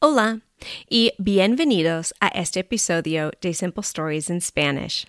Hola y bienvenidos a este episodio de Simple Stories in Spanish.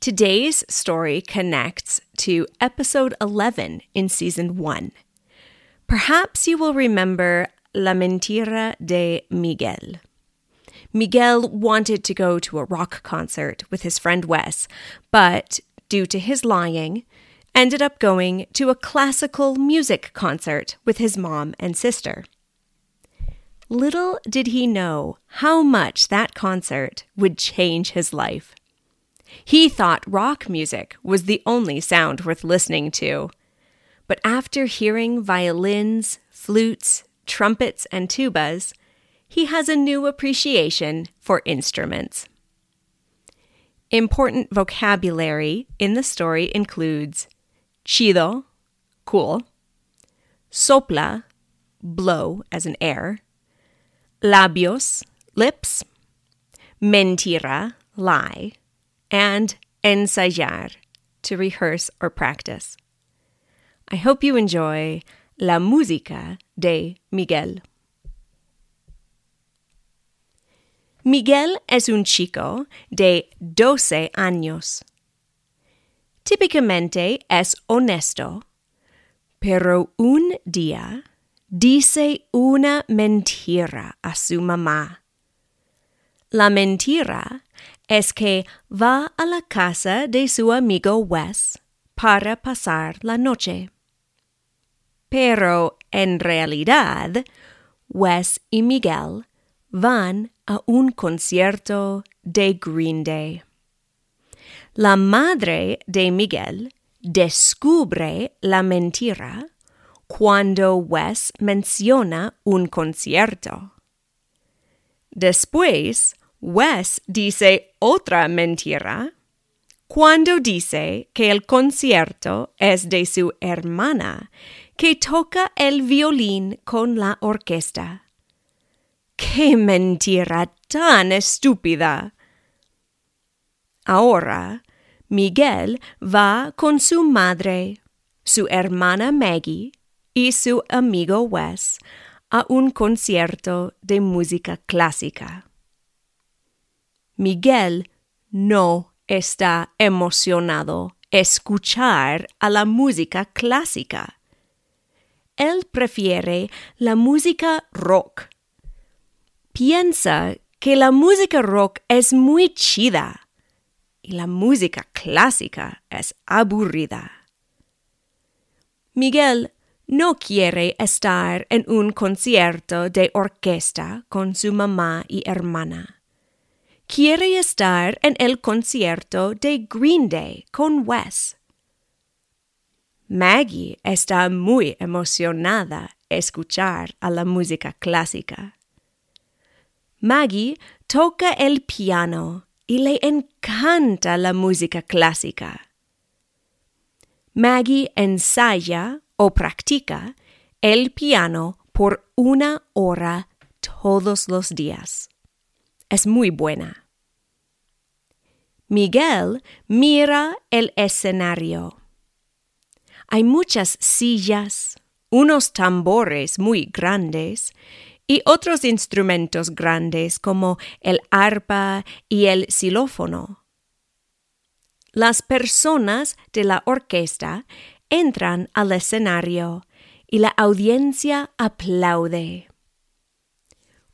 Today's story connects to episode 11 in season 1. Perhaps you will remember La Mentira de Miguel. Miguel wanted to go to a rock concert with his friend Wes, but due to his lying, ended up going to a classical music concert with his mom and sister. Little did he know how much that concert would change his life. He thought rock music was the only sound worth listening to. But after hearing violins, flutes, trumpets, and tubas, he has a new appreciation for instruments. Important vocabulary in the story includes chido, cool, sopla, blow as an air, labios, lips, mentira, lie, and ensayar, to rehearse or practice. I hope you enjoy La Música de Miguel. Miguel es un chico de 12 años. Típicamente es honesto, pero un día dice una mentira a su mamá. La mentira es que va a la casa de su amigo Wes para pasar la noche. Pero en realidad, Wes y Miguel van a un concierto de Green Day. La madre de Miguel descubre la mentira cuando Wes menciona un concierto. Después, Wes dice otra mentira cuando dice que el concierto es de su hermana, que toca el violín con la orquesta. ¡Qué mentira tan estúpida! Ahora, Miguel va con su madre, su hermana Maggie y su amigo Wes a un concierto de música clásica. Miguel no está emocionado escuchar a la música clásica. Él prefiere la música rock. Piensa que la música rock es muy chida y la música clásica es aburrida. Miguel no quiere estar en un concierto de orquesta con su mamá y hermana. Quiere estar en el concierto de Green Day con Wes. Maggie está muy emocionada escuchar a la música clásica. Maggie toca el piano y le encanta la música clásica. Maggie ensaya o practica el piano por una hora todos los días. Es muy buena. Miguel mira el escenario. Hay muchas sillas, unos tambores muy grandes y otros instrumentos grandes como el arpa y el xilófono. Las personas de la orquesta entran al escenario y la audiencia aplaude.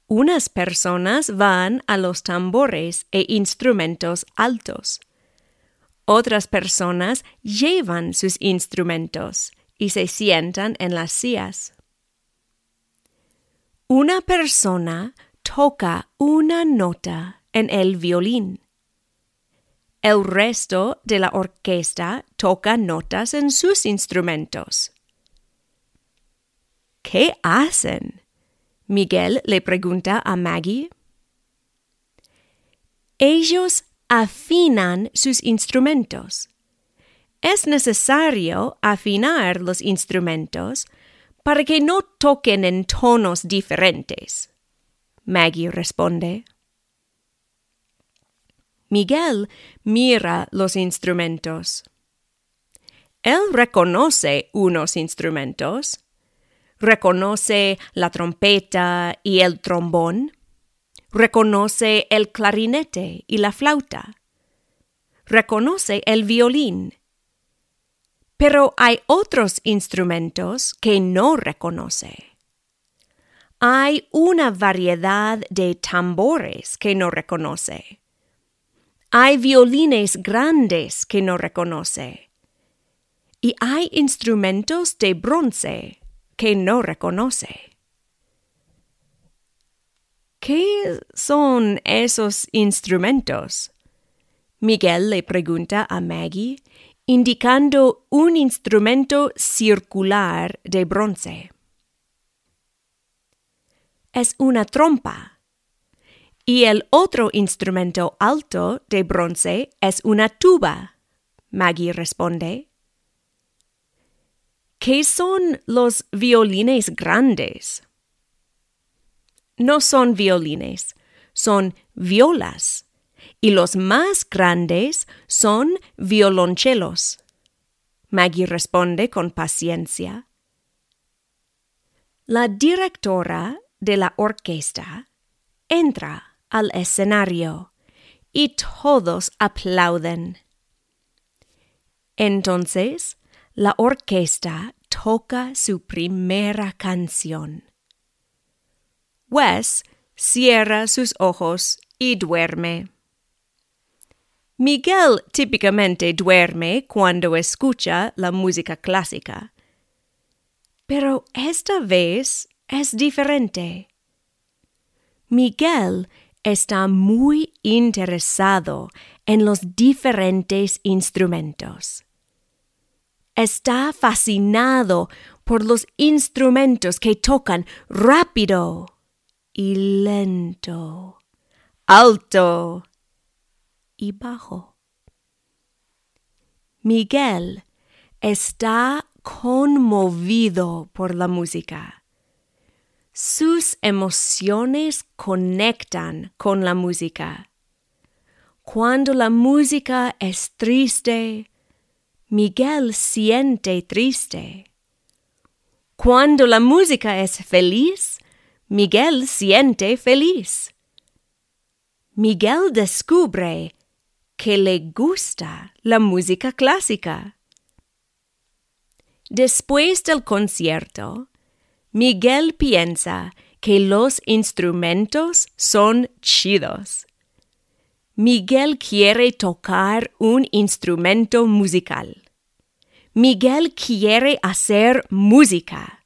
Unas personas van a los tambores e instrumentos altos. Otras personas llevan sus instrumentos y se sientan en las sillas. Una persona toca una nota en el violín. El resto de la orquesta toca notas en sus instrumentos. ¿Qué hacen? Miguel le pregunta a Maggie. Ellos afinan sus instrumentos. Es necesario afinar los instrumentos para que no toquen en tonos diferentes. Maggie responde. Miguel mira los instrumentos. Él reconoce unos instrumentos. reconoce la trompeta y el trombón, reconoce el clarinete y la flauta, reconoce el violín. Pero hay otros instrumentos que no reconoce. Hay una variedad de tambores que no reconoce. Hay violines grandes que no reconoce. Y hay instrumentos de bronce que no reconoce. ¿Qué son esos instrumentos? Miguel le pregunta a Maggie, indicando un instrumento circular de bronce. Es una trompa. Y el otro instrumento alto de bronce es una tuba, Maggie responde. ¿Qué son los violines grandes? No son violines, son violas. Y los más grandes son violonchelos. Maggie responde con paciencia. La directora de la orquesta entra al escenario y todos aplauden. Entonces, la orquesta toca su primera canción. Wes cierra sus ojos y duerme. Miguel típicamente duerme cuando escucha la música clásica. Pero esta vez es diferente. Miguel está muy interesado en los diferentes instrumentos. Está fascinado por los instrumentos que tocan rápido y lento, alto y bajo. Miguel está conmovido por la música. Sus emociones conectan con la música. Cuando la música es triste, Miguel siente triste. Cuando la música es feliz, Miguel siente feliz. Miguel descubre que le gusta la música clásica. Después del concierto, Miguel piensa que los instrumentos son chidos. Miguel quiere tocar un instrumento musical. Miguel quiere hacer música,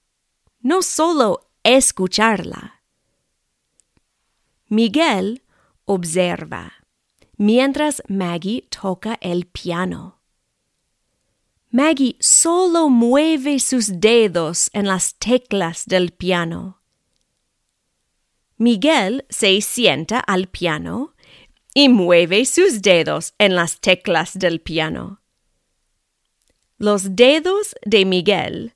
no solo escucharla. Miguel observa mientras Maggie toca el piano. Maggie solo mueve sus dedos en las teclas del piano. Miguel se sienta al piano y mueve sus dedos en las teclas del piano. Los dedos de Miguel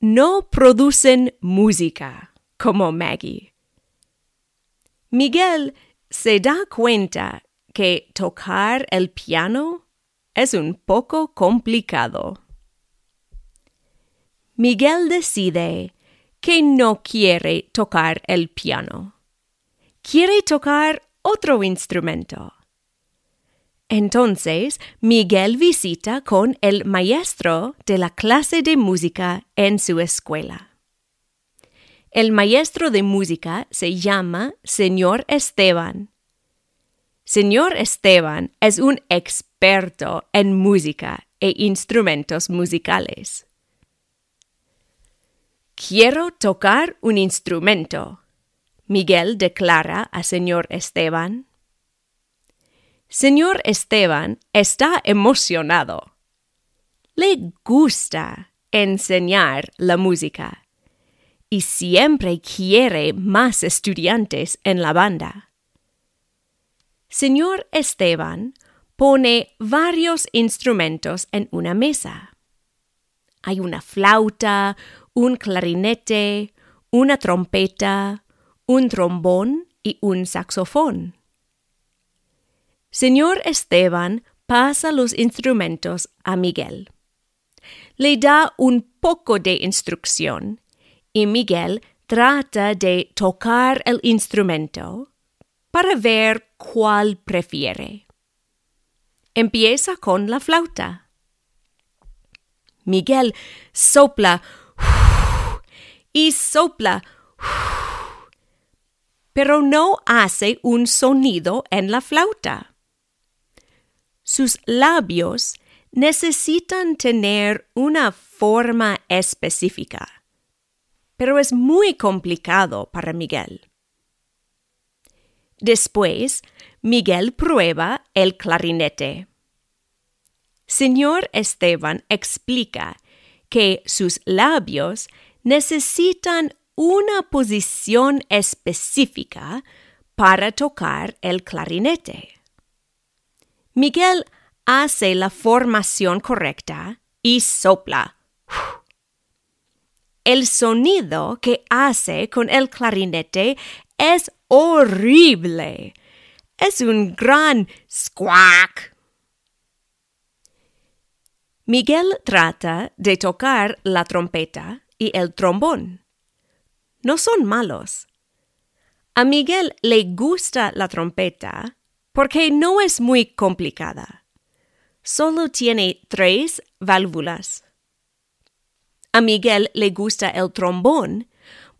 no producen música como Maggie. Miguel se da cuenta que tocar el piano es un poco complicado. Miguel decide que no quiere tocar el piano. Quiere tocar otro instrumento. Entonces, Miguel visita con el maestro de la clase de música en su escuela. El maestro de música se llama Señor Esteban Señor Esteban es un experto en música e instrumentos musicales. Quiero tocar un instrumento, Miguel declara a señor Esteban. Señor Esteban está emocionado. Le gusta enseñar la música y siempre quiere más estudiantes en la banda señor Esteban pone varios instrumentos en una mesa. Hay una flauta, un clarinete, una trompeta, un trombón y un saxofón. Señor Esteban pasa los instrumentos a Miguel. Le da un poco de instrucción y Miguel trata de tocar el instrumento para ver cuál prefiere. Empieza con la flauta. Miguel sopla y sopla, pero no hace un sonido en la flauta. Sus labios necesitan tener una forma específica, pero es muy complicado para Miguel. Después, Miguel prueba el clarinete. Señor Esteban explica que sus labios necesitan una posición específica para tocar el clarinete. Miguel hace la formación correcta y sopla. El sonido que hace con el clarinete es horrible. Es un gran squawk. Miguel trata de tocar la trompeta y el trombón. No son malos. A Miguel le gusta la trompeta porque no es muy complicada. Solo tiene tres válvulas. A Miguel le gusta el trombón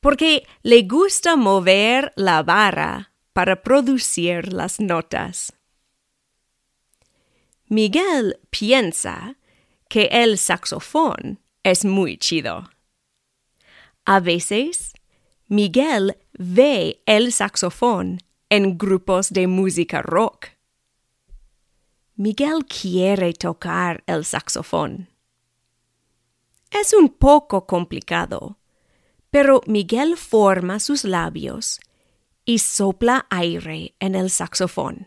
porque le gusta mover la barra para producir las notas. Miguel piensa que el saxofón es muy chido. A veces, Miguel ve el saxofón en grupos de música rock. Miguel quiere tocar el saxofón. Es un poco complicado, pero Miguel forma sus labios y sopla aire en el saxofón.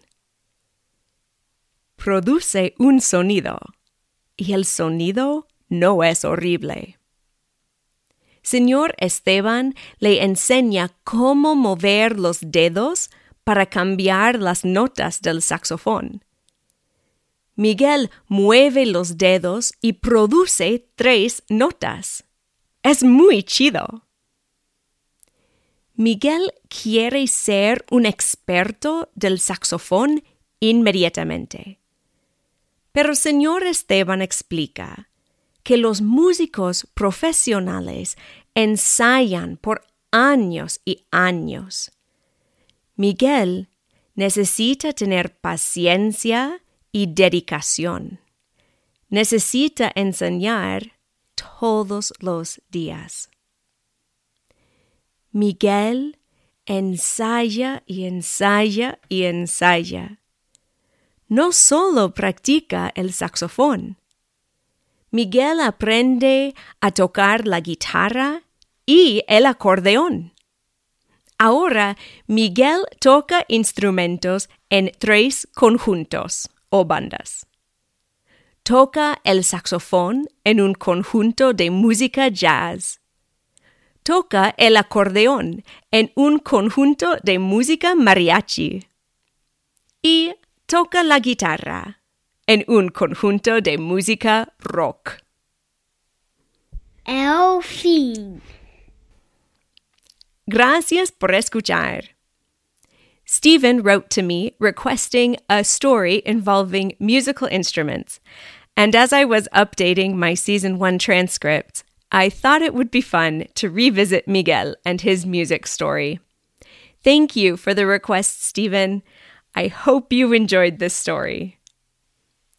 Produce un sonido, y el sonido no es horrible. Señor Esteban le enseña cómo mover los dedos para cambiar las notas del saxofón. Miguel mueve los dedos y produce tres notas. Es muy chido. Miguel quiere ser un experto del saxofón inmediatamente. Pero señor Esteban explica que los músicos profesionales ensayan por años y años. Miguel necesita tener paciencia y dedicación. Necesita enseñar todos los días. Miguel ensaya y ensaya y ensaya. No solo practica el saxofón. Miguel aprende a tocar la guitarra y el acordeón. Ahora Miguel toca instrumentos en tres conjuntos o bandas. Toca el saxofón en un conjunto de música jazz toca el acordeón en un conjunto de música mariachi y toca la guitarra en un conjunto de música rock. El fin. Gracias por escuchar. Stephen wrote to me requesting a story involving musical instruments, and as I was updating my season one transcript, I thought it would be fun to revisit Miguel and his music story. Thank you for the request, Stephen. I hope you enjoyed this story.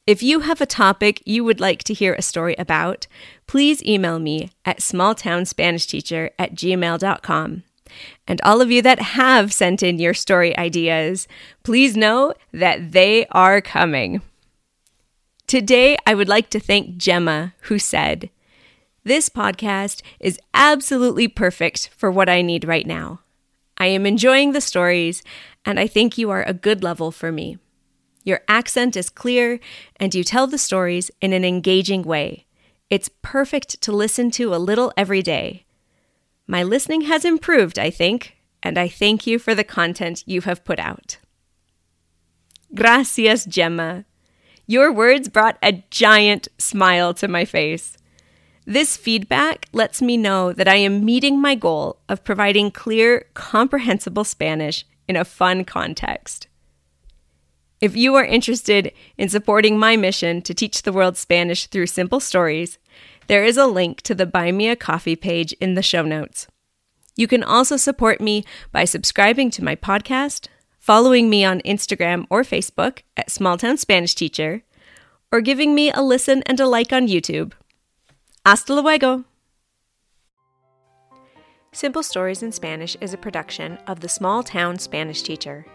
If you have a topic you would like to hear a story about, please email me at smalltownspanishteacher at gmail.com. And all of you that have sent in your story ideas, please know that they are coming. Today, I would like to thank Gemma, who said, this podcast is absolutely perfect for what I need right now. I am enjoying the stories, and I think you are a good level for me. Your accent is clear, and you tell the stories in an engaging way. It's perfect to listen to a little every day. My listening has improved, I think, and I thank you for the content you have put out. Gracias, Gemma. Your words brought a giant smile to my face. This feedback lets me know that I am meeting my goal of providing clear, comprehensible Spanish in a fun context. If you are interested in supporting my mission to teach the world Spanish through simple stories, there is a link to the Buy Me a Coffee page in the show notes. You can also support me by subscribing to my podcast, following me on Instagram or Facebook at Smalltown Spanish Teacher, or giving me a listen and a like on YouTube. Hasta luego! Simple Stories in Spanish is a production of the Small Town Spanish Teacher.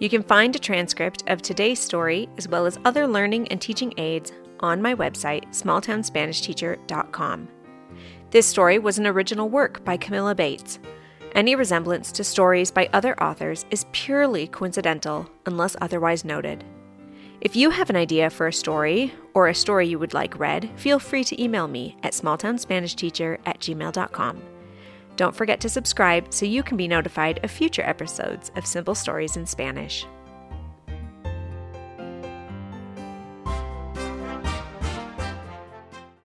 You can find a transcript of today's story as well as other learning and teaching aids on my website, smalltownspanishteacher.com. This story was an original work by Camilla Bates. Any resemblance to stories by other authors is purely coincidental unless otherwise noted. If you have an idea for a story or a story you would like read, feel free to email me at smalltownspanishteacher at gmail.com. Don't forget to subscribe so you can be notified of future episodes of Simple Stories in Spanish.